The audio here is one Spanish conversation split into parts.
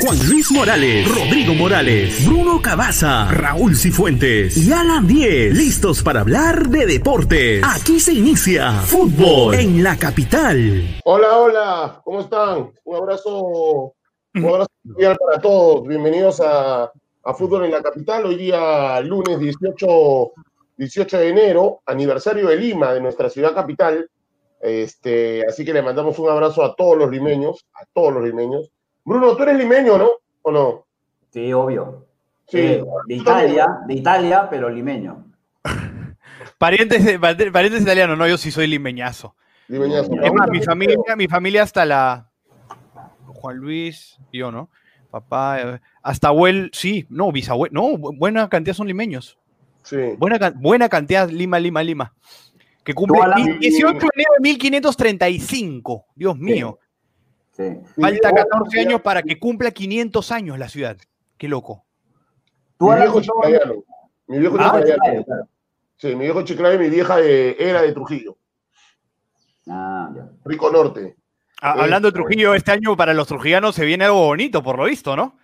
Juan Luis Morales, Rodrigo Morales, Bruno Cabaza, Raúl Cifuentes y Alan Diez, listos para hablar de deportes. Aquí se inicia Fútbol en la capital. Hola, hola, ¿cómo están? Un abrazo, un abrazo cordial para todos. Bienvenidos a, a Fútbol en la capital. Hoy día, lunes 18, 18 de enero, aniversario de Lima, de nuestra ciudad capital. Este, así que le mandamos un abrazo a todos los limeños, a todos los limeños. Bruno, tú eres limeño, ¿no? ¿O no? Sí, obvio. Sí. Eh, de Italia, de Italia, pero limeño. Parientes, parientes italianos, no, yo sí soy limeñazo. Limeñazo. Es más, mi familia, mi familia hasta la. Juan Luis, yo, ¿no? Papá, eh, hasta abuelo, sí, no, bisabuelo, no, bu- buena cantidad son limeños. Sí. Buena, buena cantidad, Lima, Lima, Lima. Que cumple Tú, Alan, mil- 18 de enero de 1535. Dios mío. Sí. Falta viejo- 14 años para que cumpla 500 años la ciudad. Qué loco. Tú Mi viejo todo- chiclayano. Mi viejo Ah, chiclayano. claro. Sí, mi viejo chiclayo y mi vieja de- era de Trujillo, Ah, ya. Rico Norte. A- Sí. hablando de Trujillo, este año para los trujillanos se viene algo bonito, por lo visto, ¿no?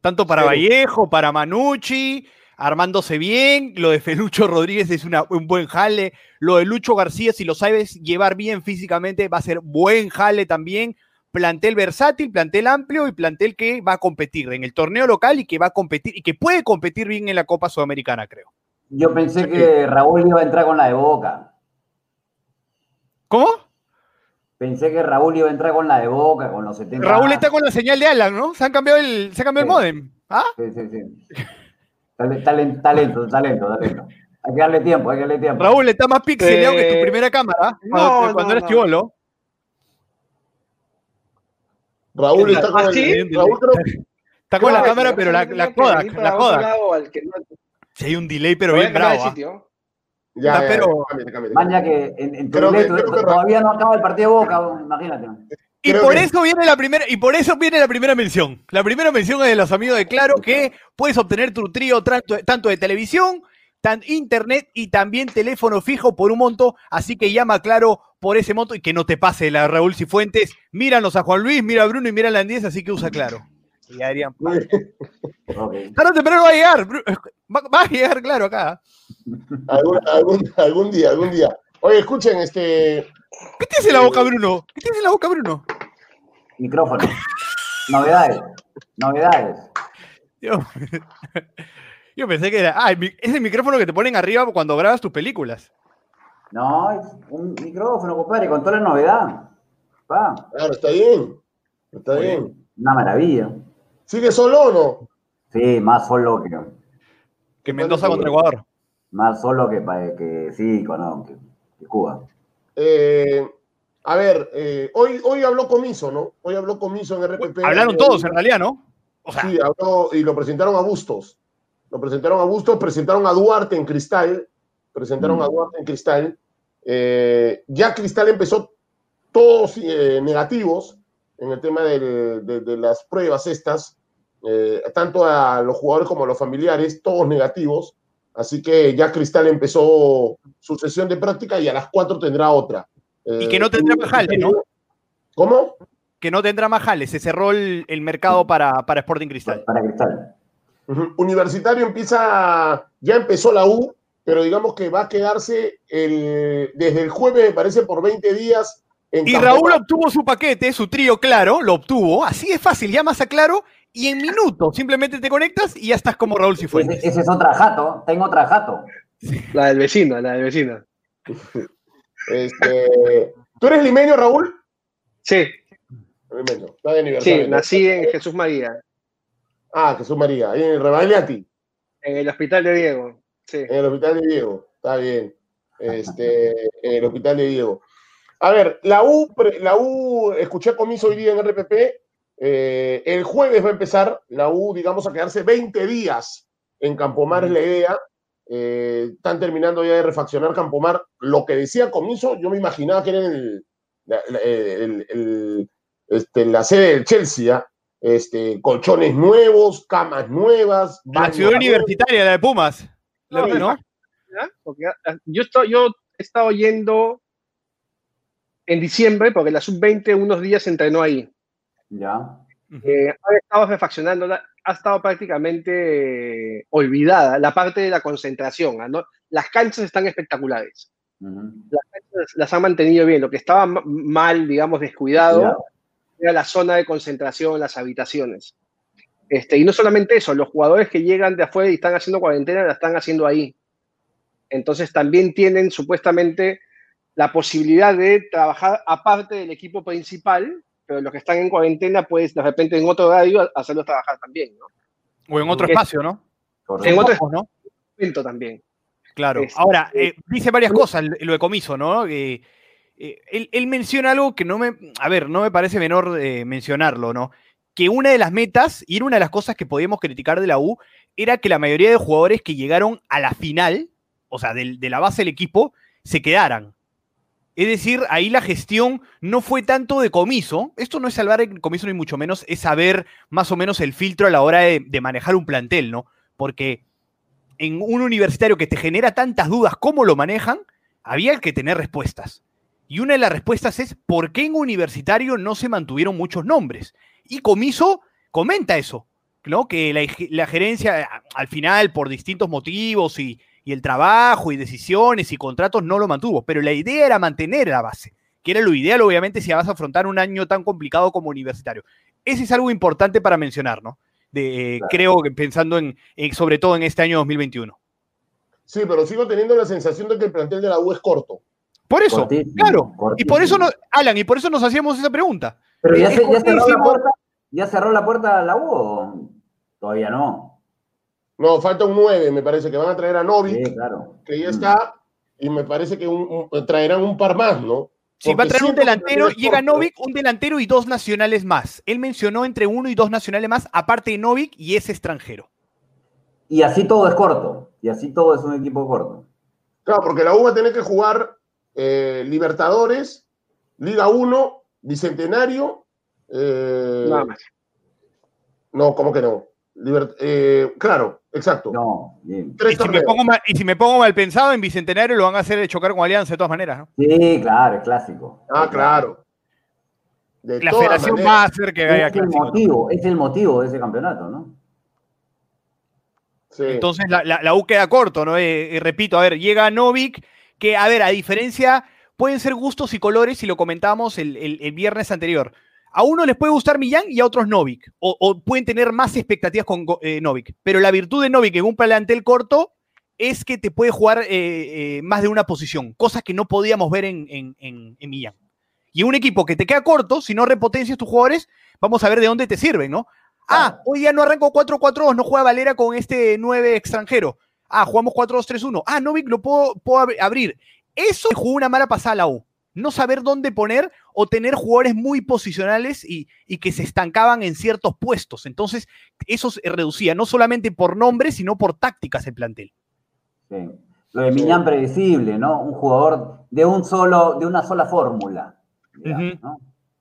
Tanto para Sí. Vallejo, para Manucci, armándose bien. Lo de Felucho Rodríguez es una- un buen jale. Lo de Lucho García, si lo sabes llevar bien físicamente, va a ser buen jale también. Plantel versátil, plantel amplio y plantel que va a competir en el torneo local y que va a competir y que puede competir bien en la Copa Sudamericana, creo. Yo pensé que Raúl iba a entrar con la de Boca. ¿Cómo? Pensé que Raúl iba a entrar con la de Boca, con los 70. Raúl está con la señal de Alan, ¿no? Se han cambiado el, se ha cambiado el modem. ¿Ah? Sí, sí, sí. Tale- talen- Talento, talento, talento. Hay que darle tiempo, hay que darle tiempo. Raúl está más pixeleado que tu Eh, primera cámara cuando, no, cuando no, eras no. chivolo. Raúl ¿Qué está con ¿Ah, el. sí? Raúl creo que Está con la cámara, pero la, la Kodak, la Kodak. Si hay un delay, pero bien bravo. ¿ah? sitio. Ya, Está, ya, pero- cámbiate, cámbiate, Maña cámbiate. que en, en tu Creo que- letra creo que- todavía no acaba el partido de Boca, imagínate. Y Creo por que- eso viene la primera, y por eso viene la primera mención. La primera mención es de los amigos de Claro que puedes obtener tu trío tanto, tanto de televisión, tan internet y también teléfono fijo por un monto. Así que llama Claro por ese monto y que no te pase la Raúl Cifuentes. Míranos a Juan Luis, mira a Bruno y mira a Landies, así que usa Claro. Y Adrián. Ok. Tarde o temprano va a llegar. Va, va a llegar Claro acá. Algún, algún, algún día, algún día. Oye, escuchen, este. ¿Qué tienes en la boca, Bruno? ¿Qué tienes en la boca, Bruno? Micrófono. Novedades. Novedades. Yo, yo pensé que era. Ah, es el micrófono que te ponen arriba cuando grabas tus películas. No, es un micrófono, compadre, con toda la novedad. Pa, Claro, está bien. Está bien. una maravilla. ¿Sigue solo o no? Sí, más solo que, Que Mendoza contra Ecuador. más solo que, que sí, no, que, que Cuba. Eh, a ver, eh, hoy, hoy habló Comiso, ¿no? Hoy habló Comiso en RPP. Hablaron todos en realidad, ¿no? O sea, Sí, habló y lo presentaron a Bustos. Lo presentaron a Bustos, presentaron a Duarte en Cristal. Presentaron Mm. a Duarte en Cristal. Eh, ya Cristal empezó todos eh, negativos en el tema del- de, de las pruebas estas, eh, tanto a los jugadores como a los familiares, todos negativos. Así que ya Cristal empezó su sesión de práctica y a las 4 tendrá otra. Y que no tendrá Majale, ¿no? ¿Cómo? que no tendrá más jales. Se cerró el, el mercado para, para Sporting Cristal. Para Cristal. Universitario empieza, ya empezó la U, pero digamos que va a quedarse el, desde el jueves, me parece, por 20 días. En Y Raúl obtuvo su paquete, su trío claro, lo obtuvo. Así es fácil, llamas a Claro y en minutos simplemente te conectas y ya estás como Raúl Ese, Cifuentes. ese es otra jato, tengo otra jato. La del vecino, la del vecino. Este, ¿Tú eres limeño, Raúl? Sí, Limeño, está de aniversario. sí, nací en Jesús María, Ah, Jesús María, ahí en el Rebagliati, en el hospital de Diego. Sí. en el hospital de Diego. Está bien. Este, en el hospital de Diego. A ver, la U, la U, escuché a Comiso hoy día en RPP. eh, el jueves va a empezar la U, digamos, a quedarse 20 días en Campomar, es la idea. Eh, están terminando ya de refaccionar Campomar. Lo que decía Comiso, yo me imaginaba que era el, la- el- el- este, la sede del Chelsea. ¿ah? Este, colchones nuevos, camas nuevas. La ciudad nuevos. universitaria, la de Pumas. La No, vi, ¿no? ¿ya? Porque, ah, yo, estoy, yo he estado yendo en diciembre, porque la sub-20 unos días se entrenó ahí. Ya. eh, ha estado refaccionando, ha estado prácticamente eh, olvidada la parte de la concentración. ¿no? Las canchas están espectaculares. Las canchas las han mantenido bien. Lo que estaba mal, digamos, descuidado, era la zona de concentración, las habitaciones. Este, y no solamente eso, los jugadores que llegan de afuera y están haciendo cuarentena, la están haciendo ahí. Entonces también tienen supuestamente la posibilidad de trabajar aparte del equipo principal, pero los que están en cuarentena, pues de repente en otro radio hacerlos trabajar también, ¿no? O en otro espacio, ¿no? En otro espacio también. Claro. Este, Ahora, eh, dice varias cosas lo de comiso, ¿no? Eh, él, menciona algo que no me, a ver, no me parece menor mencionarlo, ¿no? Que una de las metas, y era una de las cosas que podíamos criticar de la U, era que la mayoría de jugadores que llegaron a la final, o sea, de, de la base del equipo, se quedaran. Es decir, ahí la gestión no fue tanto de comiso. Esto no es salvar el comiso ni mucho menos, es saber más o menos el filtro a la hora de, manejar un plantel, ¿no? Porque en un universitario que te genera tantas dudas, ¿cómo lo manejan? Había que tener respuestas. Y una de las respuestas es, ¿por qué en universitario no se mantuvieron muchos nombres? Y Comiso comenta eso, ¿no? Que la, la gerencia, al final, por distintos motivos y, y el trabajo y decisiones y contratos no lo mantuvo, pero la idea era mantener la base, que era lo ideal obviamente si vas a afrontar un año tan complicado como universitario. Ese es algo importante para mencionar, ¿no? De, eh, Creo que pensando en, sobre todo en este año 2021. Sí, pero sigo teniendo la sensación de que el plantel de la U es corto. Por eso, claro. Y por eso, no, Alan, y por eso nos hacíamos esa pregunta. Pero ya, cerró la puerta, ¿ya cerró la puerta a la U o todavía no? No, falta un 9, me parece que van a traer a Novik, que ya está, y me parece que traerán un par más, ¿no? Si va a traer un delantero, llega Novik, un delantero y dos nacionales más. Él mencionó entre uno y dos nacionales más, aparte de Novik y es extranjero. Y así todo es corto, y así todo es un equipo corto. Claro, porque la U va a tener que jugar eh, Libertadores, Liga 1, Bicentenario. Eh, Nada más. No, ¿cómo que no? Eh, claro, exacto. y, si me pongo mal, pensado, en Bicentenario lo van a hacer chocar con Alianza de todas maneras, ¿no? Sí, claro, es clásico. Ah, claro. la federación va a hacer que haya es el motivo, Es el motivo de ese campeonato, ¿no? Entonces la, la, U queda corto, ¿no? Eh, eh, repito, a ver, llega Novik, que, a ver, a diferencia, pueden ser gustos y colores, y lo comentamos el, el viernes anterior a uno les puede gustar Millán y a otros Novik, o, pueden tener más expectativas con eh, Novik. Pero la virtud de Novik en un plantel corto es que te puede jugar eh, eh, más de una posición, cosas que no podíamos ver en, en, Millán. Y en un equipo que te queda corto, si no repotencias tus jugadores, vamos a ver de dónde te sirven, ¿no? Ah, hoy ya no arranco 4-4-2, no juega Valera con este 9 extranjero. Ah, jugamos 4-2-3-1. Ah, Novik lo puedo, puedo abrir. Eso jugó una mala pasada a la U no saber dónde poner o tener jugadores muy posicionales y, que se estancaban en ciertos puestos. Entonces, eso se reducía no solamente por nombre, sino por tácticas el plantel. Sí. Lo de Millán predecible, ¿no? Un jugador de un solo, de una sola fórmula.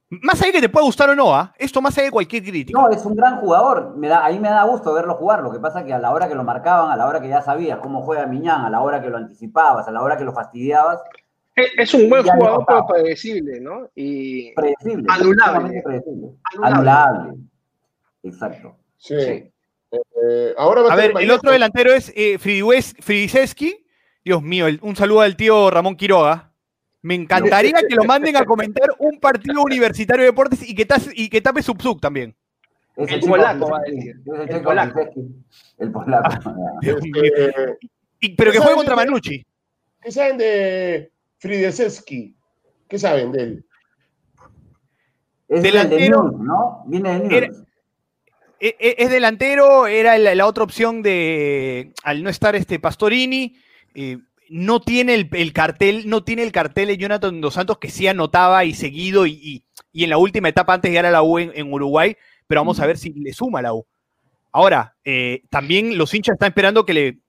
Más allá que te pueda gustar o no, ¿ah? esto más allá de cualquier crítica. No, es un gran jugador. Me da, ahí me da gusto verlo jugar. Lo que pasa es que a la hora que lo marcaban, a la hora que ya sabías cómo juega Miñán, a la hora que lo anticipabas, a la hora que lo fastidiabas, es un buen jugador, pero predecible, ¿no? Y predecible. Anulable. Anulable. Exacto. Sí. Eh, ahora a, ver, el otro delantero es eh, Fridiseski. Dios mío, un saludo al tío Ramón Quiroga. Me encantaría que lo manden a comentar un partido universitario de deportes y que, y que tape Subsub también. el, polaco, va a decir. El, polaco. El polaco. pero que juegue contra Manucci. ¿Qué saben de Frideseski, ¿qué saben de él? Es delantero, ¿no? Viene de e, e, es, delantero, era la, otra opción de, al no estar este Pastorini, eh, no tiene el, cartel, no tiene el cartel de Jonathan Dos Santos que sí anotaba y seguido y, en la última etapa antes de llegar a la U en, Uruguay, pero vamos a ver si le suma la U. Ahora, eh, también los hinchas están esperando que le,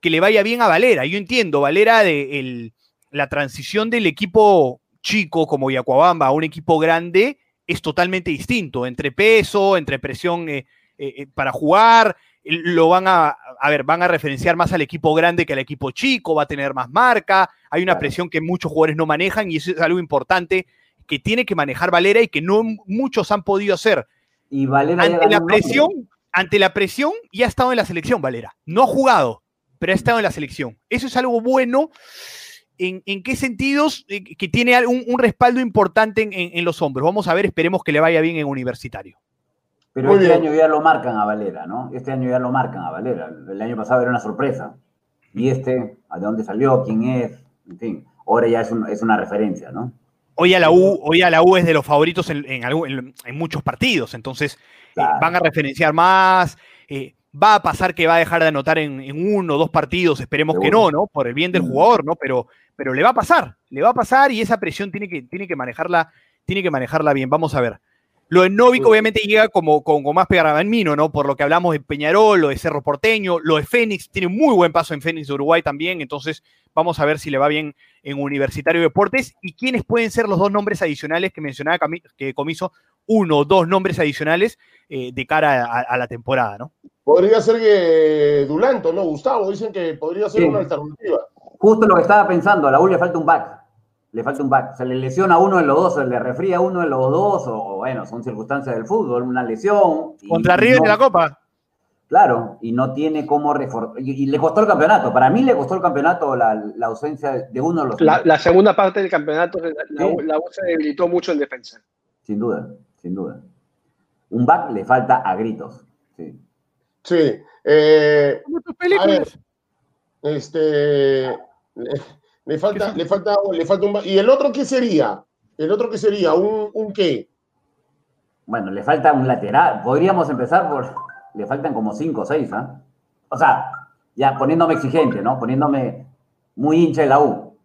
que le vaya bien a Valera. Yo entiendo, Valera de el, la transición del equipo chico como Yacuabamba a un equipo grande es totalmente distinto, entre peso, entre presión eh, eh, para jugar, lo van a, a ver, van a referenciar más al equipo grande que al equipo chico, va a tener más marca, hay una presión que muchos jugadores no manejan y eso es algo importante que tiene que manejar Valera y que no muchos han podido hacer. Y Valera ante la presión, ante la presión, ya ha estado en la selección, Valera. No ha jugado, pero ha estado en la selección. Eso es algo bueno. ¿En, qué sentidos? Eh, que tiene un, respaldo importante en, los hombros. Vamos a ver, esperemos que le vaya bien en universitario. Pero este año ya lo marcan a Valera, ¿no? Este año ya lo marcan a Valera. El año pasado era una sorpresa. Y este, ¿a dónde salió? ¿Quién es? En fin, ahora ya es, es una referencia, ¿no? Hoy a la U, hoy a la U es de los favoritos en, en, muchos partidos, entonces eh, van a referenciar más. Eh, va a pasar que va a dejar de anotar en, uno o dos partidos, esperemos que no, ¿no? Por el bien del jugador, ¿no? Pero, pero le va a pasar, le va a pasar y esa presión tiene que, tiene que manejarla, tiene que manejarla bien. Vamos a ver. Lo de Novik obviamente llega como, con más mino, ¿no? Por lo que hablamos de Peñarol, lo de Cerro Porteño, lo de Fénix, tiene muy buen paso en Fénix de Uruguay también, entonces vamos a ver si le va bien en Universitario de Deportes y quiénes pueden ser los dos nombres adicionales que mencionaba que Comiso, uno o dos nombres adicionales eh, de cara a, la temporada, ¿no? Podría ser que Dulanto, ¿no? Gustavo, dicen que podría ser una alternativa. Justo lo que estaba pensando, a la U le falta un back le falta un back. Se le lesiona a uno de los dos, se le refría a uno de los dos, o, bueno, son circunstancias del fútbol, una lesión. Contra River en la Copa. Claro, y no tiene cómo reforzar. Y, le costó el campeonato. Para mí le costó el campeonato la, ausencia de uno de los. La, la segunda parte del campeonato, la, la, se debilitó mucho en defensa. Sin duda, sin duda. Un back le falta a gritos. Sí. Sí. Eh, películas? este. Le falta, le falta, le falta un. ¿Y el otro qué sería? ¿El otro qué sería? ¿Un, un qué? Bueno, le falta un lateral. Podríamos empezar por. Le faltan como cinco o seis, ¿ah? O sea, ya poniéndome exigente, ¿no? Poniéndome muy hincha de la U.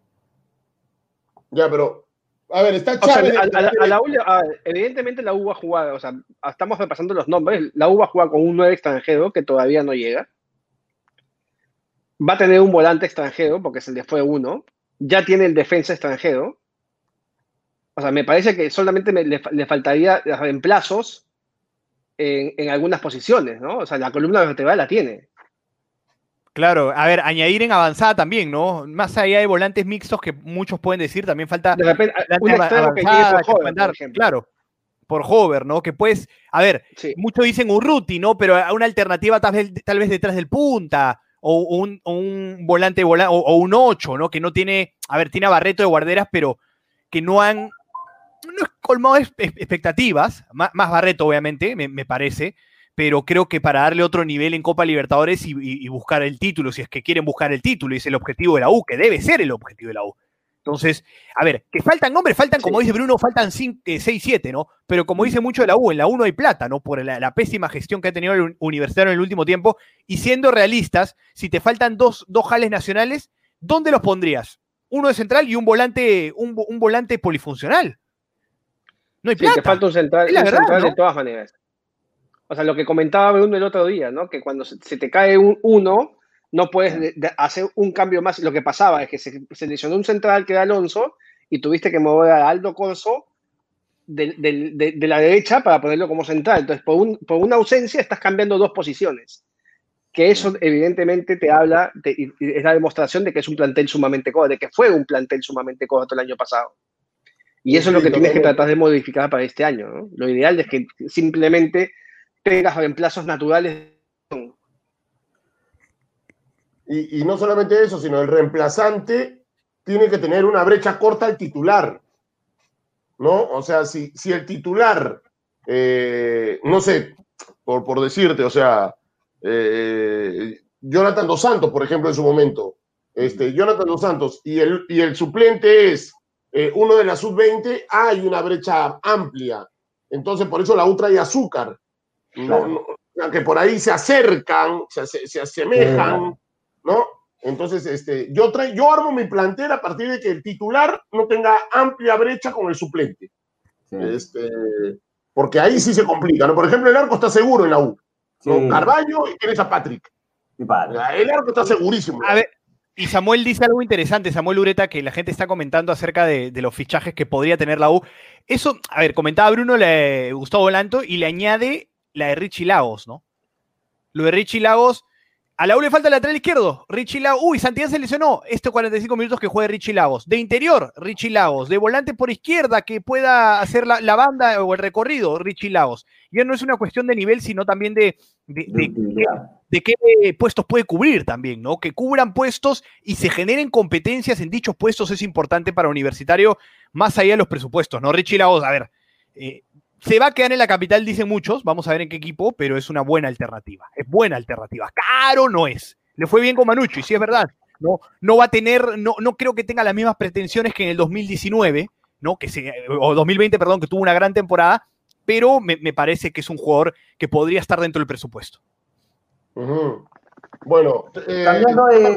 Ya, pero. A ver, está Chávez. a, la, U, evidentemente la U va a jugar, o sea, estamos repasando los nombres. La U va a jugar con un nuevo extranjero que todavía no llega va a tener un volante extranjero, porque se le fue uno, ya tiene el defensa extranjero. O sea, me parece que solamente le, faltaría reemplazos en, algunas posiciones, ¿no? O sea, la columna vertebral la tiene. Claro, a ver, añadir en avanzada también, ¿no? Más allá de volantes mixtos que muchos pueden decir, también falta de repente, un que, por claro, por Hover, ¿no? Que pues, a ver, muchos dicen Urruti, ¿no? Pero una alternativa tal vez, tal vez detrás del punta, o un, volante o, un 8, ¿no? Que no tiene, a ver, tiene a Barreto de guarderas, pero que no han, no es colmado expectativas, más, Barreto obviamente, me, parece, pero creo que para darle otro nivel en Copa Libertadores y, buscar el título, si es que quieren buscar el título, y es el objetivo de la U, que debe ser el objetivo de la U. Entonces, a ver, que faltan nombres, faltan, como dice Bruno, faltan 6, 7, ¿no? Pero como dice mucho de la U, en la U no hay plata, ¿no? Por la, pésima gestión que ha tenido el universitario en el último tiempo. Y siendo realistas, si te faltan dos, dos jales nacionales, ¿dónde los pondrías? Uno de central y un volante, un, volante polifuncional. No hay plata. Sí, te falta un central, de todas maneras. O sea, lo que comentaba Bruno el otro día, ¿no? Que cuando se, te cae un, uno, no puedes hacer un cambio más. Lo que pasaba es que se seleccionó un central que era Alonso y tuviste que mover a Aldo Corso de, la derecha para ponerlo como central. Entonces, por, por, una ausencia estás cambiando dos posiciones. Que eso evidentemente te habla, es la demostración de que es un plantel sumamente corto, de que fue un plantel sumamente corto el año pasado. Y eso es lo que tienes que tratar de modificar para este año. Lo ideal es que simplemente tengas reemplazos naturales y, no solamente eso, sino el reemplazante tiene que tener una brecha corta al titular. ¿No? O sea, si, si el titular, eh, no sé, por, por, decirte, o sea, eh, Jonathan Dos Santos, por ejemplo, en su momento, este, Jonathan Dos Santos, y el, y el suplente es eh, uno de la sub-20, hay una brecha amplia. Entonces, por eso la U trae azúcar. que por ahí se acercan, se, se asemejan. ¿No? Entonces, este, yo, traigo, yo armo mi plantera a partir de que el titular no tenga amplia brecha con el suplente. Este, porque ahí sí se complica, ¿no? Por ejemplo, el arco está seguro en la U. Carballo y tienes a Patrick. El arco está segurísimo. A ver, y Samuel dice algo interesante, Samuel Ureta, que la gente está comentando acerca de, los fichajes que podría tener la U. Eso, a ver, comentaba Bruno le, Gustavo Volanto y le añade la de Richie Lagos, ¿no? Lo de Richie Lagos A la U le falta el lateral izquierdo, Richie Lagos. Uy, Santillán se lesionó. Estos 45 minutos que juegue Richie Lagos. De interior, Richie Lagos. De volante por izquierda, que pueda hacer la, banda o el recorrido, Richie Lagos. Ya no es una cuestión de nivel, sino también de, de, qué puestos puede cubrir también, ¿no? Que cubran puestos y se generen competencias en dichos puestos es importante para Universitario, más allá de los presupuestos, ¿no? Richie Lagos, a ver, eh, se va a quedar en la capital, dicen muchos. Vamos a ver en qué equipo, pero es una buena alternativa. Es buena alternativa. Caro no es. Le fue bien con Manucci, sí es verdad. No, no va a tener, no, no creo que tenga las mismas pretensiones que en el 2019, ¿no? Que se, o 2020, perdón, que tuvo una gran temporada, pero me, parece que es un jugador que podría estar dentro del presupuesto. Bueno, eh, cambiando de,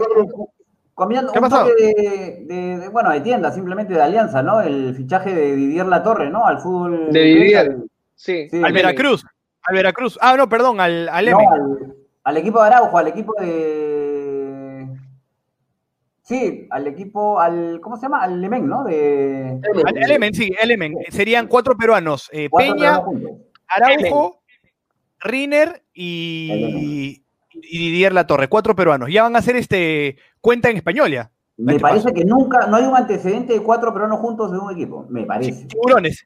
Comiendo un de, de, bueno, de tienda, simplemente de alianza, ¿no? El fichaje de Didier La Torre, ¿no? Al fútbol. De Didier, sí. Al Veracruz. Al Veracruz. Ah, no, perdón, al, al no, al, equipo de Araujo, al equipo de. Sí, al equipo, al. ¿Cómo se llama? Al Lemen, ¿no? De... Al Lemen, sí, Lemen. Serían cuatro peruanos. Eh, Peña, Araujo, Riner y y Didier La Torre, cuatro peruanos. Ya van a hacer este cuenta en español ya. Me parece que nunca, no hay un antecedente de cuatro peruanos juntos de un equipo, me parece. tiburones.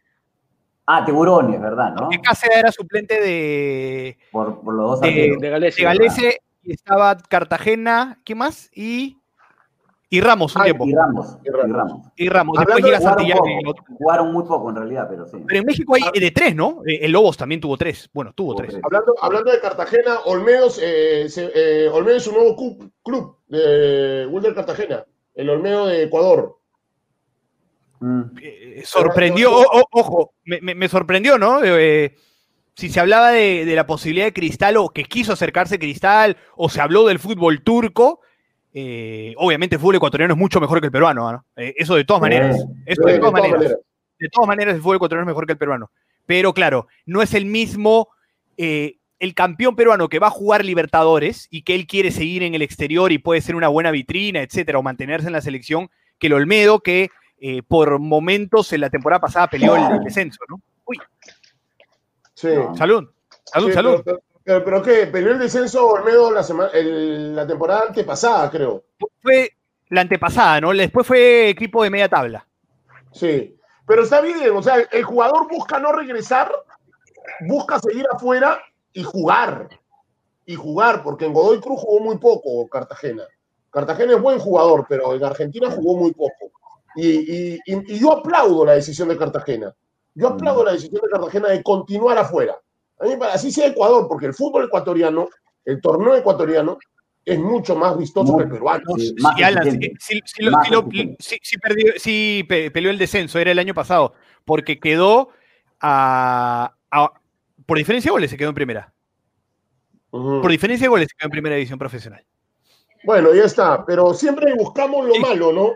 Ah, tiburones, ¿verdad? ¿no? Porque Cáceres era suplente de. Por, los dos de, de Galese. y estaba Cartagena, ¿qué más? Y. Y Ramos un tiempo. Y Ramos. Y Ramos. Y Ramos. Después llega Santillán. Jugaron muy poco en realidad, pero sí. Pero en México hay de tres, ¿no? Eh, el Lobos también tuvo tres. Bueno, tuvo, tres. Hablando, hablando de Cartagena, Olmedo, eh, eh, Olmedo es un nuevo club, de Wilder Cartagena. El Olmedo de Ecuador. Mm. sorprendió, ojo, me, sorprendió, ¿no? si se hablaba de, de, la posibilidad de Cristal o que quiso acercarse Cristal o se habló del fútbol turco, eh, obviamente el fútbol ecuatoriano es mucho mejor que el peruano, eh, eso de todas maneras. Eso de, todas maneras. De todas maneras el fútbol ecuatoriano es mejor que el peruano. Pero claro, no es el mismo eh, el campeón peruano que va a jugar Libertadores y que él quiere seguir en el exterior y puede ser una buena vitrina, etcétera, o mantenerse en la selección, que el Olmedo, que por momentos en la temporada pasada peleó el, descenso, ¿no? Uy. Sí. Salud. Salud, salud. Pero, ¿qué? ¿Peleó el descenso Olmedo la, semana, la temporada antepasada, creo? Fue la antepasada, ¿no? Después fue equipo de media tabla. Sí, pero está bien, o sea, el jugador busca no regresar, busca seguir afuera y jugar. Y jugar, porque en Godoy Cruz jugó muy poco Cartagena. Cartagena es buen jugador, pero en Argentina jugó muy poco. Y, y yo aplaudo la decisión de Cartagena. Yo aplaudo la decisión de Cartagena de continuar afuera así sea Ecuador, porque el fútbol ecuatoriano, el torneo ecuatoriano, es mucho más vistoso que el peruano. Si peleó el descenso, era el año pasado, porque quedó a, por diferencia de goles se quedó en primera. Por diferencia de goles se quedó en primera división profesional. Bueno, ya está, pero siempre buscamos lo malo, ¿no?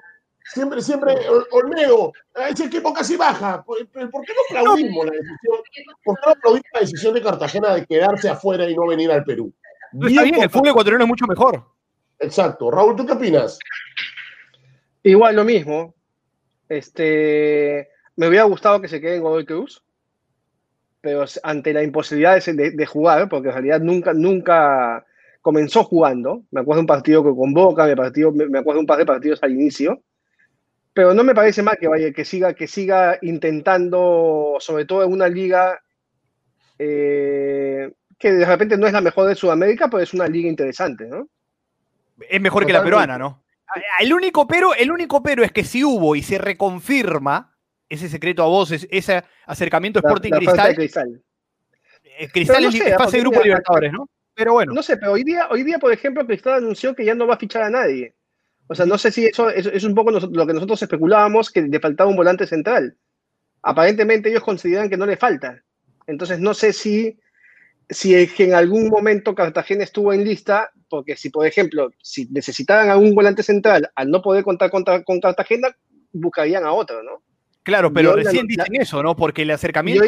Siempre, siempre, Olmedo, ese equipo casi baja. ¿Por, qué no aplaudimos la decisión? ¿Por qué no aplaudimos la decisión de Cartagena de quedarse afuera y no venir al Perú? está bien, el fútbol ecuatoriano es mucho mejor. Exacto. Raúl, ¿tú qué opinas? Igual lo mismo. Este, me hubiera gustado que se quede en Godoy Cruz, pero ante la imposibilidad de, jugar, porque en realidad nunca, nunca comenzó jugando. Me acuerdo de un partido que convoca, me, partido, me acuerdo de un par de partidos al inicio pero no me parece mal que vaya, que siga, que siga intentando, sobre todo en una liga eh, que de repente no es la mejor de Sudamérica, pero es una liga interesante, ¿no? Es mejor que la peruana, ¿no? El único pero, el único pero es que si hubo y se reconfirma ese secreto a voces, ese acercamiento Sporting Cristal. Cristal. Eh, Cristal es, fase de grupo Libertadores, ¿no? Pero bueno. No sé, pero hoy día, hoy día, por ejemplo, Cristal anunció que ya no va a fichar a nadie. O sea, no sé si eso es, un poco lo que nosotros especulábamos, que le faltaba un volante central. Aparentemente ellos consideran que no le falta. Entonces no sé si, si es que en algún momento Cartagena estuvo en lista, porque si, por ejemplo, si necesitaban algún volante central, al no poder contar con, con Cartagena, buscarían a otro, ¿no? Claro, pero recién dicen eso, ¿no? Porque el acercamiento...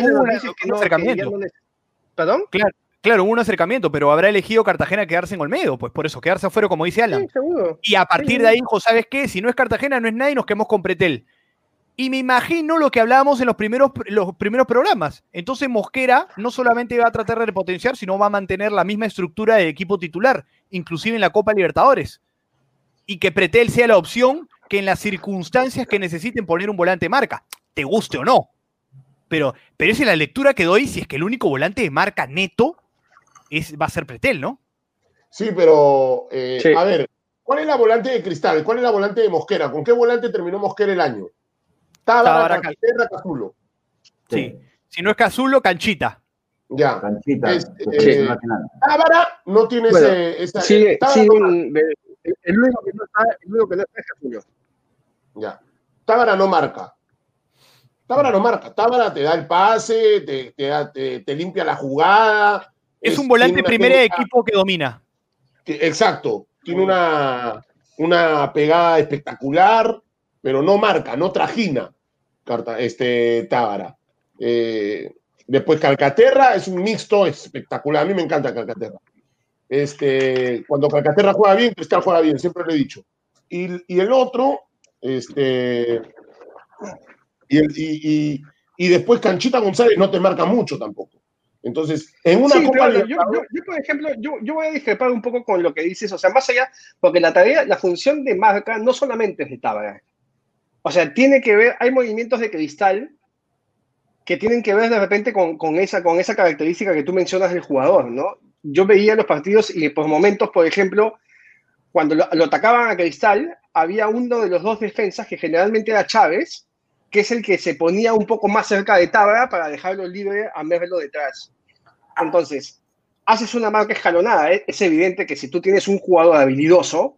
acercamiento. ¿Perdón? Claro, Claro, hubo un acercamiento, pero habrá elegido Cartagena quedarse en Olmedo, pues por eso, quedarse afuera, como dice Alan. Sí, seguro. Y a partir de ahí dijo, ¿sabes qué? Si no es Cartagena, no es nadie, nos quedamos con Pretel. Y me imagino lo que hablábamos en los primeros, los primeros programas. Entonces Mosquera no solamente va a tratar de repotenciar, sino va a mantener la misma estructura del equipo titular, inclusive en la Copa Libertadores. Y que Pretel sea la opción que en las circunstancias que necesiten poner un volante de marca, te guste o no. Pero, pero esa es la lectura que doy si es que el único volante de marca neto es, va a ser Pretel, ¿no? Sí, pero eh, a ver, ¿cuál es la volante de Cristal? ¿Cuál es la volante de Mosquera? ¿Con qué volante terminó Mosquera el año? Tábara, Cazulo. Sí. Si no es Cazulo, Canchita. Ya. Canchita. Eh, Tábara no tiene ese, esa. Sí, sí, el, único que no está, el único que no está es Cazulo. Ya. Tábara no marca. Tábara no marca. Tábara te da el pase, te, te, te, limpia la jugada. Es, un volante primero de equipo que domina. Exacto. Tiene una, una pegada espectacular pero no marca, no trajina este, Tábara. Eh, después Calcaterra es un mixto espectacular. A mí me encanta Calcaterra. Este, cuando Calcaterra juega bien, Cristal juega bien, siempre lo he dicho. Y, el otro, este, y, y, después Canchita González no te marca mucho tampoco. Entonces, en una Copa yo, por ejemplo, yo, yo, voy a discrepar un poco con lo que dices, o sea, más allá, porque la tarea, la función de marca no solamente es de Tábara, o sea, tiene que ver, hay movimientos de cristal que tienen que ver de repente con, esa, con esa característica que tú mencionas del jugador, ¿no? Yo veía los partidos y por momentos, por ejemplo, cuando lo, atacaban a Cristal, había uno de los dos defensas que generalmente era Chávez, que es el que se ponía un poco más cerca de Tabra para dejarlo libre a verlo detrás. Entonces, haces una marca escalonada. ¿eh? Es evidente que si tú tienes un jugador habilidoso,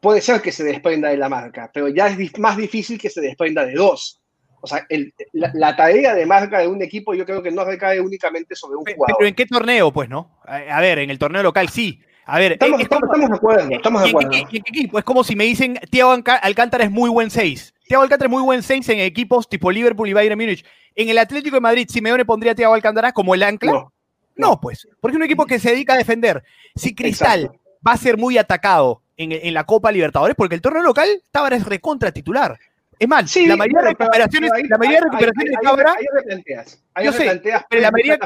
puede ser que se desprenda de la marca, pero ya es más difícil que se desprenda de dos. O sea, la, tarea de marca de un equipo yo creo que no recae únicamente sobre un jugador. Pero ¿en qué torneo, pues, no? A ver, en el torneo local sí. A ver, estamos, estamos, de acuerdo, estamos de acuerdo. ¿En qué, equipo? Es como si me dicen, Thiago Alcántara es muy buen 6. Thiago Alcántara es muy buen 6 en equipos tipo Liverpool y Bayern Múnich. En el Atlético de Madrid, ¿Simeone pondría a Thiago Alcántara como el ancla? No, pues, porque es un equipo que se dedica a defender. Si Cristal va a ser muy atacado en, la Copa Libertadores, porque el torneo local Tábara es recontra titular. Es mal, sí, la mayoría de recuperaciones, la mayoría de recuperaciones de Tábara. Ahí replanteas, ahí replanteas, pero la mayoría.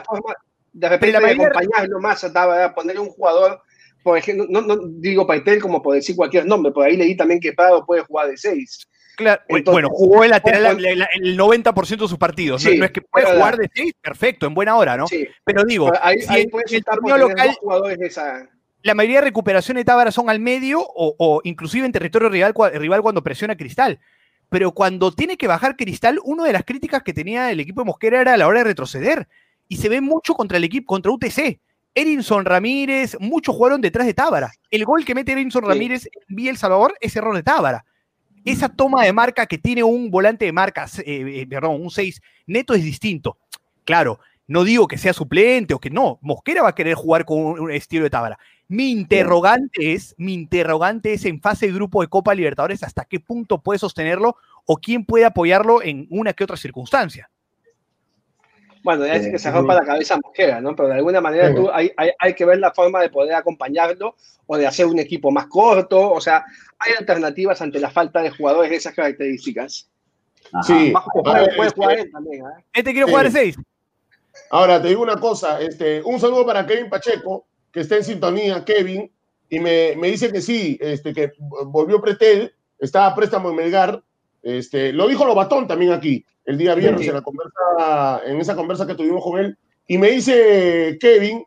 De repente, mayoría, acompañarlo más a Tábara, ponerle un jugador, por ejemplo, no, no digo Paitel como por decir cualquier nombre, por ahí leí también que Prado puede jugar de 6. Claro, bueno, jugó el lateral el 90% de sus partidos. no, es que puede jugar de 6, perfecto, en buena hora, ¿no? Sí. Pero digo, ahí, si ahí el torneo local. Jugadores de esa la mayoría de recuperaciones de Tábara son al medio o, inclusive en territorio rival, rival, cuando presiona Cristal. Pero cuando tiene que bajar Cristal, una de las críticas que tenía el equipo de Mosquera era a la hora de retroceder. Y se ve mucho contra el equipo, contra UTC. Erinson Ramírez, muchos jugaron detrás de Tábara. El gol que mete Erinson Ramírez en Vía El Salvador es error de Tábara. Esa toma de marca que tiene un volante de marca, eh, eh, perdón, un 6 neto es distinto. Claro, no digo que sea suplente o que no. Mosquera va a querer jugar con un estilo de Tábara. Mi interrogante es, mi interrogante es en fase de grupo de Copa Libertadores, hasta qué punto puede sostenerlo o quién puede apoyarlo en una que otra circunstancia. Bueno, ya dice que se rompa la cabeza Mosquera, ¿no? Pero de alguna manera tú, hay, hay, que ver la forma de poder acompañarlo o de hacer un equipo más corto. O sea, hay alternativas ante la falta de jugadores de esas características. Sí, puede, puede jugar él también. ¿eh? Este quiere jugar de seis. Ahora, te digo una cosa, este, un saludo para Kevin Pacheco, que está en sintonía, Kevin, y me, me dice que sí, este, que volvió Pretel, estaba a préstamo en Melgar, este, lo dijo Lobatón también aquí, el día viernes, en, la conversa, en esa conversa que tuvimos con él, y me dice Kevin,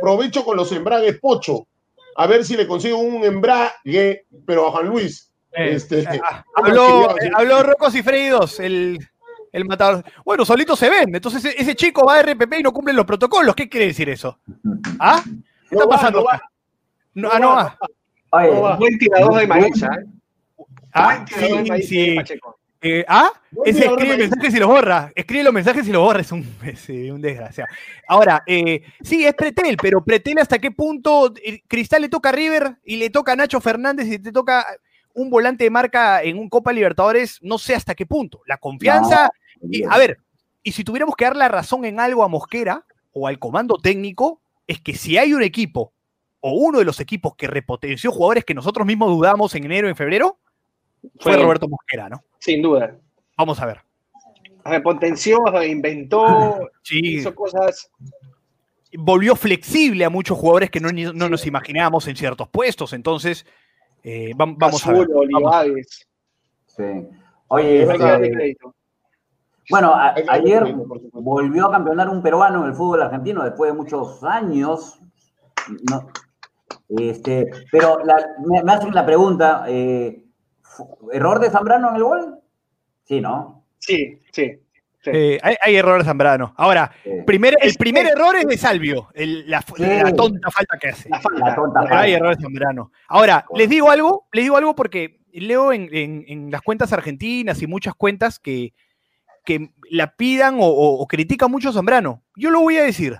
provecho con los embragues Pocho, a ver si le consigo un embrague, pero a Juan Luis. Eh, este, ah, habló, eh, habló Rocos y Freidos, el, el matador. Bueno, solito se ven. Entonces ese chico va a RPP y no cumple los protocolos. ¿Qué quiere decir eso? ¿Ah? ¿Qué está pasando? No, ah, no va. Oye, buen tirador de maíz, ¿eh? Ah, sí, sí. Eh, ah, ese escribe mensajes y los borra. Escribe los mensajes y los borra. Es un, un desgraciado. Ahora, eh, sí, es Pretel, pero Pretel hasta qué punto eh, Cristal le toca a River y le toca a Nacho Fernández y te toca un volante de marca en un Copa Libertadores, no sé hasta qué punto. La confianza. y, a ver, y si tuviéramos que dar la razón en algo a Mosquera o al comando técnico, es que si hay un equipo o uno de los equipos que repotenció jugadores que nosotros mismos dudamos en enero, en febrero, fue, Roberto Mosquera, ¿no? Sin duda. Vamos a ver. Repotenció, reinventó, Sí. hizo cosas. Volvió flexible a muchos jugadores que no, no nos imaginábamos en ciertos puestos. Entonces, eh, vam- vamos a ver. Vamos. Olivares. Sí. Oye, este, bueno, a- ayer volvió a campeonar un peruano en el fútbol argentino después de muchos años. No, este, pero la- me, me hacen la pregunta, eh, ¿fu- ¿error de Zambrano en el gol? Sí, ¿no? Sí, sí. sí. Eh, hay, hay errores Zambrano. Ahora, Sí. primer, el primer error es de Salvio, el- la, Sí. la tonta falta que hace. La falta. La tonta Pero hay falta. errores Zambrano. Ahora, les digo algo, les digo algo porque leo en, en- en las cuentas argentinas y muchas cuentas que, que la pidan o, o- o critican mucho a Zambrano. Yo lo voy a decir.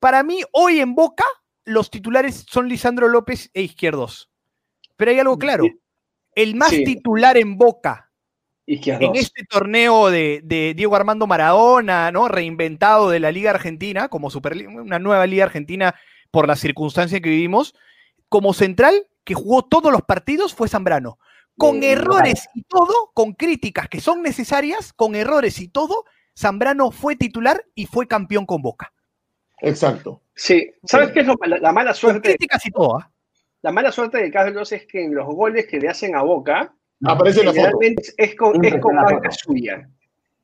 Para mí, hoy en Boca, los titulares son Lisandro López e Izquierdos. Pero hay algo claro. El más Sí. titular en Boca Izquierdos. en este torneo de, de Diego Armando Maradona, ¿no? Reinventado de la Liga Argentina, como Superli- una nueva Liga Argentina por la circunstancia que vivimos, como central que jugó todos los partidos fue Zambrano. Con Sí, errores y todo, con críticas que son necesarias, con errores y todo, Zambrano fue titular y fue campeón con Boca. Exacto. Sí. ¿Sabes qué es lo- la, la mala Con suerte? críticas y todo, ¿ah? La mala suerte de Carlos es que en los goles que le hacen a Boca, Aparece la foto. generalmente es con, es con marca foto. suya.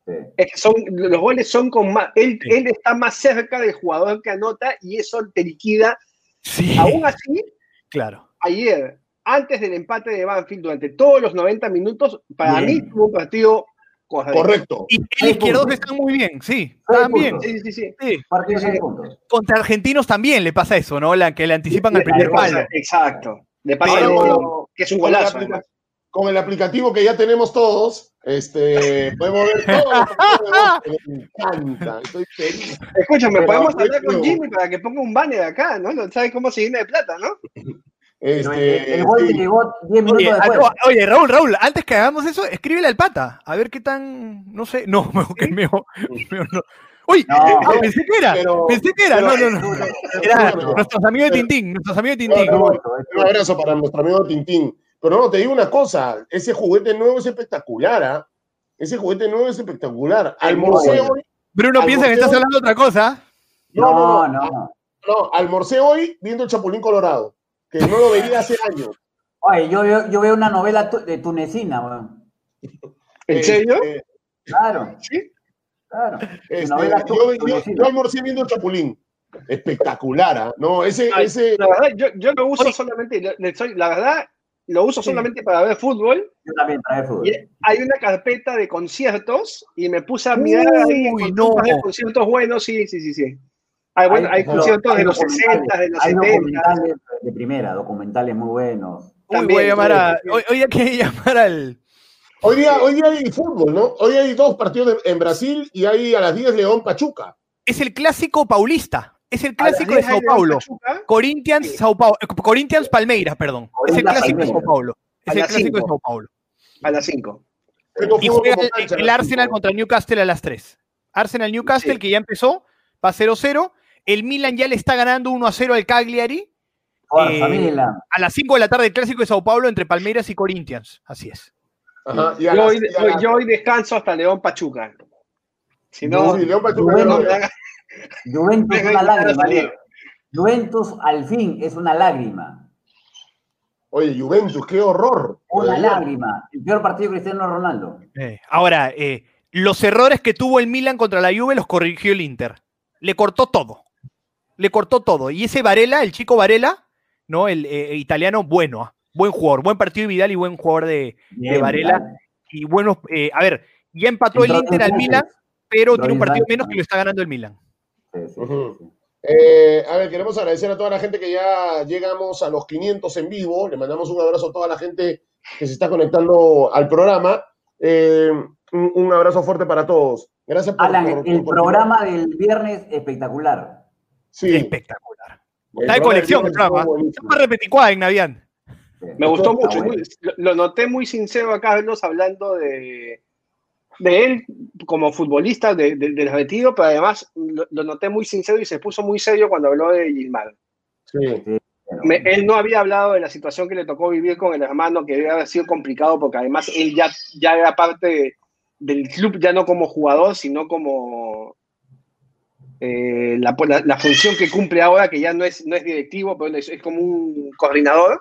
Sí. Es que son, los goles son con más. Él, Sí. él está más cerca del jugador que anota y eso te liquida. Sí, Aún así, claro. ayer, antes del empate de Banfield, durante todos los 90 minutos, para Bien. mí tuvo un partido correcto. Correcto. Y el puntos. están muy bien, sí, puntos. Sí, sí, sí. Sí. Puntos. Contra argentinos también le pasa eso, ¿no? La que le anticipan al primer palo. Exacto. De paso, Pero- que es un Con el, golazo. con el aplicativo que ya tenemos todos, este, podemos ver Boca. Me encanta, estoy feliz. Escúchame, Pero podemos hablar con. Jimmy para que ponga un banner acá, ¿no? No ¿Sabes cómo se llena de plata, no? Este, el gol sí. llegó 10 minutos Oye, ah, después. no, oye, Raúl, Raúl, antes que hagamos eso, escríbele al pata. A ver qué tan. No sé. No, mejor que mejor. mejor no. Uy, No, ah, pero- pensé que era. pero- pensé que era. pero- No, no, no. Era nuestros amigos de Tintín. Nuestros amigos de Tintín. Un abrazo para nuestro amigo Tintín. Pero no, te digo una cosa, ese juguete nuevo es espectacular, ¿ah? Ese juguete nuevo es espectacular. Almorcé bueno. hoy, Bruno piensa que estás hablando de otra cosa. no, no, No, no, no. no, almorcé hoy viendo el Chapulín Colorado, que no lo veía hace años. Oye, yo veo, yo veo una novela tu- de tunecina, weón. ¿En serio? Este, Claro, Sí. claro. este, novela yo, yo- yo almorcé viendo el Chapulín. Espectacular, ¿ah? No, ese, Ay, ese, La verdad, yo, yo lo uso Oye. solamente, le- le soy- la verdad, lo uso solamente para ver fútbol. Yo también trae fútbol. Y hay una carpeta de conciertos y me puse a mirar ahí Uy, no. conciertos buenos, sí, sí, sí, sí. Hay, bueno, hay lo- conciertos hay de los documentales, 60, de los hay 70. documentales de primera, documentales muy buenos. Uy, También, voy a llamar a. Hoy, hoy hay que llamar al. Hoy día, hoy día hay fútbol, ¿no? Hoy hay dos partidos de- en Brasil y hay a las 10 León Pachuca. Es el clásico paulista. Es el clásico de 10 Sao hay Paulo. Pachuca, Corinthians, Sí. Sao Paulo. eh, Corinthians Palmeiras, perdón. Es el clásico de. Sao Paulo. Es A el las clásico de cinco. Sao Paulo. a las 5. Tengo Y juega el, el Arsenal cinco. contra Newcastle a las 3. Arsenal Newcastle, Sí. que ya empezó, va 0-0. El Milan ya le está ganando 1-0 al Cagliari. Eh. A las 5 de la tarde, el clásico de Sao Paulo entre Palmeiras y Corinthians. Así es. Ajá, a Yo, las- hoy, a yo descanso hasta León Pachuca. Si no, Sí, León Pachuca. Bueno, no, Juventus Venga, una lágrima. Juventus al fin es una lágrima. Oye, Juventus, qué horror. Una lágrima. El peor partido de Cristiano Ronaldo. Eh, ahora, eh, los errores que tuvo el Milan contra la Juve los corrigió el Inter. Le cortó todo. Le cortó todo. Y ese Varela, el chico Varela, ¿no? El eh, italiano, bueno, ah, buen jugador, buen partido de Vidal y buen jugador de, Bien, Varela. Vidal. y buenos. eh, a ver, ya empató el Inter al. Milan, pero tiene un partido menos ¿no? que lo está ganando el Milan. Sí, sí, sí, Ujú. sí. Eh, a ver, queremos agradecer a toda la gente que ya llegamos a los 500 en vivo. Le mandamos un abrazo a toda la gente que se está conectando al programa. Eh, un, un abrazo fuerte para todos. Gracias por, Alan, por- el por- programa del viernes espectacular. Sí, Espectacular. el Está de colección el viernes programa. en Navidad. Sí. me gustó mucho. muy- lo, noté muy sincero a Carlos hablando de, de él como futbolista, de, de- del retiro, pero además lo, lo noté muy sincero y se puso muy serio cuando habló de Gilmar. Sí. Me- él no había hablado de la situación que le tocó vivir con el hermano, que debe haber sido complicado porque además él ya, ya era parte de, del club ya no como jugador, sino como eh, la, función que cumple ahora, que ya no es, no es directivo, pero es, como un coordinador.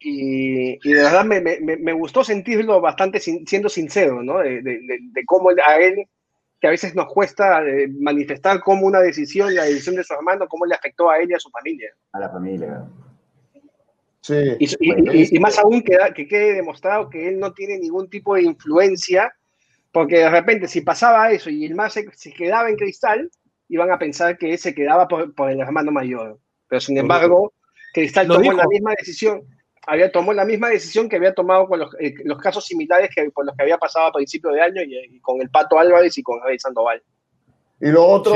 Y, de verdad me, gustó sentirlo bastante siendo sincero, ¿no? De, cómo a él, que a veces nos cuesta eh, manifestar como una decisión, la decisión de su hermano, cómo le afectó a él y a su familia. A la familia. Sí. Y, más aún que, que quede demostrado que él no tiene ningún tipo de influencia porque de repente, si pasaba eso y el más se, quedaba en cristal, iban a pensar que se quedaba por, el hermano mayor. Pero sin embargo, Cristal tomó la misma decisión, había tomó la misma decisión que había tomado con los, eh, casos similares que por los que había pasado a principio de año y, con el Pato Álvarez y con Javier Sandoval. Y lo otro,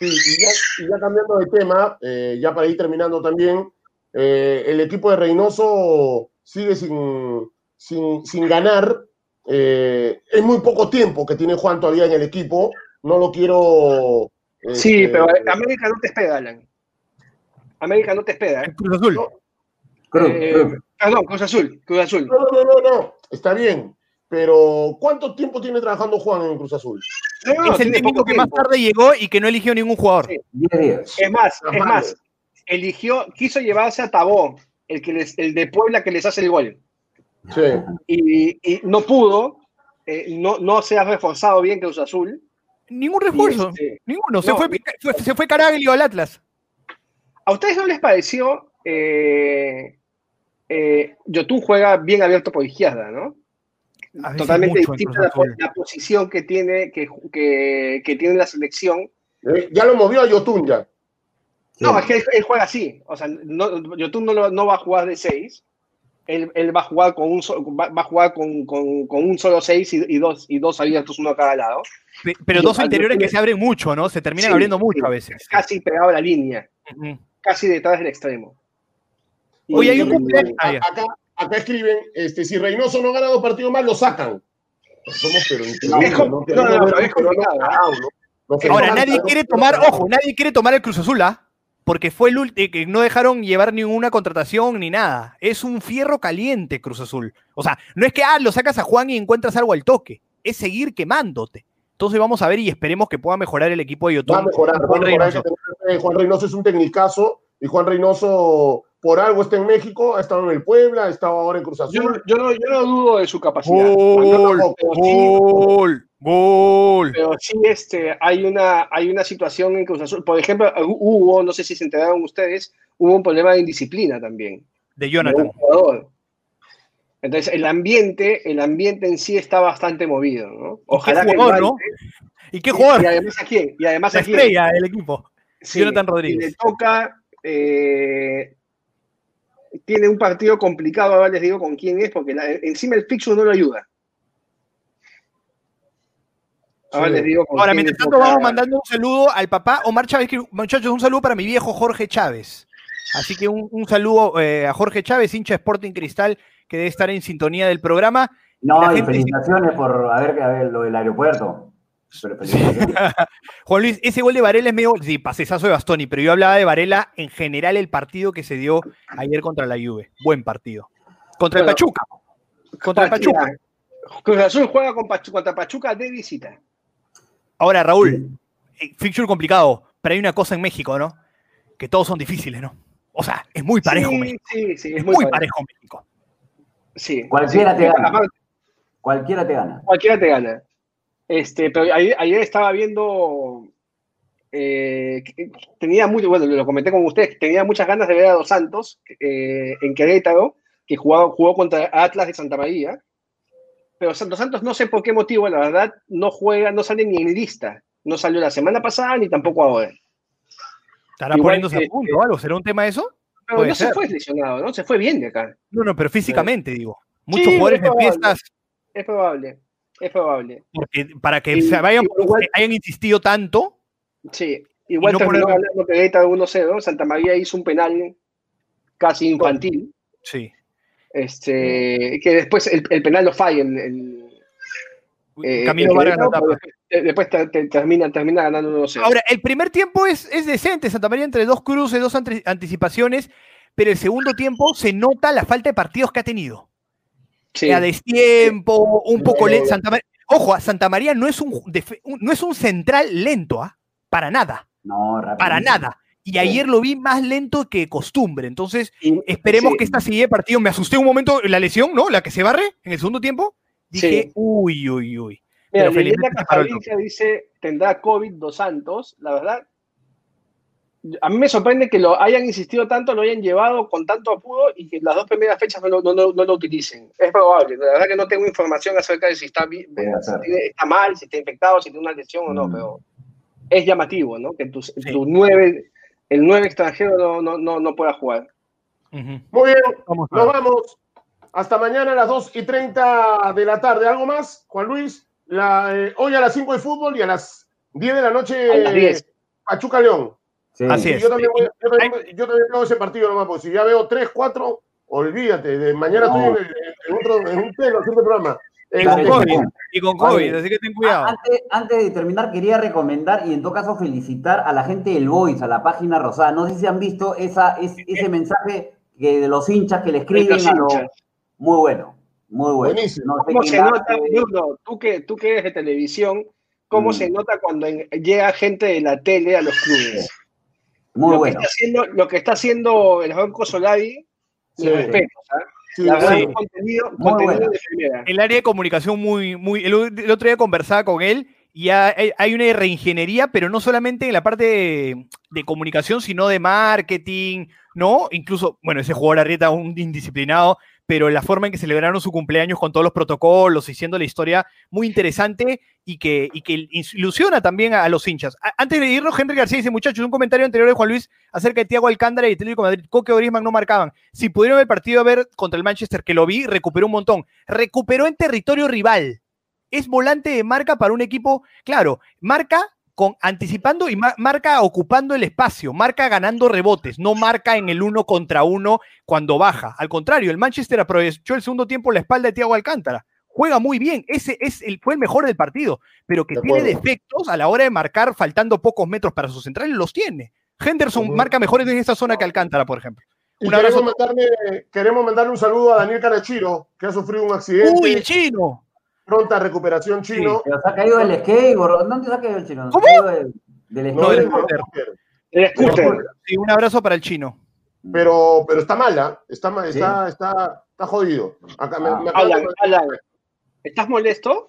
y, ya, cambiando de tema, eh, ya para ir terminando también, eh, el equipo de Reynoso sigue sin, sin, sin ganar eh, es muy poco tiempo que tiene Juan todavía en el equipo. No lo quiero. sí, este, pero América no te espera, Alan. América no te espera. ¿eh? Cruz Azul. Eh, perdón, Cruz Azul. Cruz Azul. No, no, no, no. Está bien. Pero, ¿cuánto tiempo tiene trabajando Juan en Cruz Azul? es el técnico que más tarde llegó y que no eligió ningún jugador. Es más, es más, eligió, quiso llevarse a Tabó, el, que el de Puebla que les hace el gol. Y, no pudo, eh, no, no se ha reforzado bien Cruz Azul. Ningún refuerzo, este, ninguno. Se, fue, se fue Caraglio al Atlas. ¿A ustedes no les pareció? Eh, eh, Yotun juega bien abierto por izquierda, ¿no? Totalmente distinta la, la, posición que tiene, que, que, tiene la selección. Eh, ya lo movió a Yotun ya. No, es que él, juega así. O sea, no, Yotun no, no va a jugar de 6 él, va a jugar con un, va, a jugar con, con, con un solo 6 y, dos, y dos abiertos, uno a cada lado. Pero dos interiores que se abren mucho, ¿no? Se terminan abriendo mucho a veces. Casi pegado a la línea, casi detrás del extremo. Oye, hay un acá, acá, escriben, este, si Reynoso no gana dos partidos más, lo sacan. Somos pero Ahora, nadie quiere tomar, ojo, nadie quiere tomar el Cruz Azul, ¿ah? Porque fue el último que no dejaron llevar ninguna contratación ni nada. Es un fierro caliente Cruz Azul. O sea, no es que ah, lo sacas a Juan y encuentras algo al toque, es seguir quemándote. Entonces vamos a ver y esperemos que pueda mejorar el equipo de YouTube. Va a mejorar, Juan, Reynoso. Juan Reynoso es un tecnicazo y Juan Reynoso por algo está en México, ha estado en el Puebla, ha estado ahora en Cruz Azul. Yo, no, yo no, dudo de su capacidad. Gol, gol, gol. Pero sí este, hay, una, hay una situación en Cruz Azul. Por ejemplo, hubo, no sé si se enteraron ustedes, hubo un problema de indisciplina también. De Jonathan. Entonces, el ambiente, el ambiente en sí está bastante movido, ¿no? Ojalá ¿Y qué jugador, ¿no? ¿Y qué jugador? Y además a quién? Y además La estrella del equipo. Jonathan Rodríguez. Y le toca eh, tiene un partido complicado, ahora les digo con quién es, porque encima el fixture no lo ayuda. Ahora les digo con Ahora, mientras tanto, vamos mandando un saludo al papá Omar Chávez, muchachos, un saludo para mi viejo Jorge Chávez. Así que un, saludo eh, a Jorge Chávez, hincha Sporting Cristal, que debe estar en sintonía del programa. No, y, felicitaciones por haber, ver lo del aeropuerto. Juan Luis, ese gol de Varela es medio, sí, pasesazo de Bastoni, pero yo hablaba de Varela en general el partido que se dio ayer contra la Juve. Buen partido. Contra el Pachuca. Contra el Pachuca. Cruz Azul juega con contra Pachuca de visita. Ahora, Raúl, eh, fixture complicado, pero hay una cosa en México, ¿no? Que todos son difíciles, ¿no? O sea, es muy parejo México. Sí, sí, es, muy, parejo. México. Sí. Cualquiera te gana. Cualquiera te gana. Cualquiera te gana. Este, pero ayer, estaba viendo, eh, tenía mucho, bueno, lo comenté con ustedes, tenía muchas ganas de ver a Dos Santos eh, en Querétaro, que jugó, jugó contra Atlas de Santa María, pero Santos Santos no sé por qué motivo, la verdad, no juega, no sale ni en lista, no salió la semana pasada ni tampoco ahora. ¿Estará poniéndose a punto o algo? ¿Será un tema eso? No se fue lesionado, ¿no? Se fue bien de acá. No, no, pero físicamente, digo. Muchos jugadores en fiestas. Es probable. Es probable. Porque para que se vayan, hayan insistido tanto. Sí, igual no terminó poner... ganando de 1-0. Santa María hizo un penal casi infantil. Sí. Este, que después el, penal lo falla en el. Eh, Camilo Vargas Después termina, termina ganando 1-0. Ahora, el primer tiempo es, es decente. Santa María entre dos cruces, dos anticipaciones. Pero el segundo tiempo se nota la falta de partidos que ha tenido. Sí. A destiempo, un poco lento. Santa María, ojo, a Santa María no es un, no es un central lento, ¿ah? Para nada. No, Para nada. Y ayer lo vi más lento que costumbre. Entonces, esperemos que esta siguiente partido. Me asusté un momento la lesión, ¿no? La que se barre en el segundo tiempo. Dije, uy, uy, uy. Mira, Pero dice, tendrá COVID dos Santos. La verdad, a mí me sorprende que lo hayan insistido tanto, lo hayan llevado con tanto apuro y que las dos primeras fechas no, no, no, lo utilicen. Es probable. La verdad que no tengo información acerca de si está, está mal, si está infectado, si tiene una lesión o no, mm. pero es llamativo, ¿no? Que tu, nueve, el nueve extranjero no, no, no, pueda jugar. Muy bien, nos vamos. Hasta mañana a las 2 y 30 de la tarde. ¿Algo más, Juan Luis? La, eh, hoy a las 5 de fútbol y a las 10 de la noche Pachuca León. Así es. Yo también, yo, también, veo ese partido nomás, porque si ya veo 3, 4, olvídate. De mañana estoy en, otro, en un pelo haciendo programa. Y con, COVID, y con COVID, así que ten cuidado. Antes, antes, de terminar, quería recomendar y en todo caso felicitar a la gente del Voice, a la página rosada. No sé si han visto esa, ese mensaje que de los hinchas que le escriben a los. Muy bueno, muy bueno. Buenísimo. ¿Cómo se nota, Bruno, tú que, tú que eres de televisión, cómo mm. se nota cuando llega gente de la tele a los clubes? Muy lo bueno. Que haciendo, lo que está haciendo el Banco Solari, sí. respeto, la verdad, contenido, contenido de primera. El área de comunicación muy, muy. El, otro día conversaba con él y hay, hay, una reingeniería, pero no solamente en la parte de, de, comunicación, sino de marketing, ¿no? Incluso, bueno, ese jugador Arrieta, un indisciplinado, pero la forma en que celebraron su cumpleaños con todos los protocolos, diciendo la historia muy interesante y que, y que ilusiona también a, los hinchas. antes de irnos, Henry García dice, muchachos, un comentario anterior de Juan Luis acerca de Tiago Alcántara y Atlético Madrid. Coque o Griezmann no marcaban. Si pudieron el partido a ver contra el Manchester, que lo vi, recuperó un montón. Recuperó en territorio rival. Es volante de marca para un equipo, claro, marca con, anticipando y marca ocupando el espacio, marca ganando rebotes, no marca en el uno contra uno cuando baja. Al contrario, el Manchester aprovechó el segundo tiempo la espalda de Thiago Alcántara. Juega muy bien, ese es el, fue el mejor del partido, pero que tiene defectos a la hora de marcar faltando pocos metros para sus centrales, los tiene. Henderson marca mejores en esta zona que Alcántara, por ejemplo. Un queremos, mandarle, queremos mandarle un saludo a Daniel Carachiro, que ha sufrido un accidente. ¡Uy, chino! Pronta recuperación chino. pero se ha caído del skateboard. ¿Dónde se ha caído el chino? ¿Cómo? Del, del scooter. El scooter. Sí, un abrazo para el chino. Pero, pero está mala, está, está, está, está, jodido. Acá, me, me Alan, Alan, ¿estás molesto?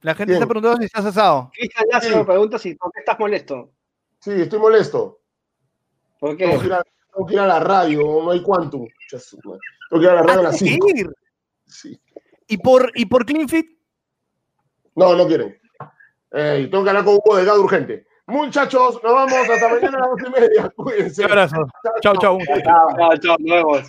La gente está preguntando si estás asado. Cristian ya se me pregunta si por qué estás molesto. Sí, estoy molesto. ¿Por qué? Tengo que ir a, tengo que ir a la radio, no hay cuánto. Tengo que ir a la radio a las 5. Sí. ¿Y por, ¿Y por CleanFit? No, no quieren. Eh, tengo que hablar con Hugo Delgado urgente. Muchachos, nos vamos hasta mañana a las dos y media. Cuídense. Un abrazo. Chao, chao. Chao, chao. Nos vemos.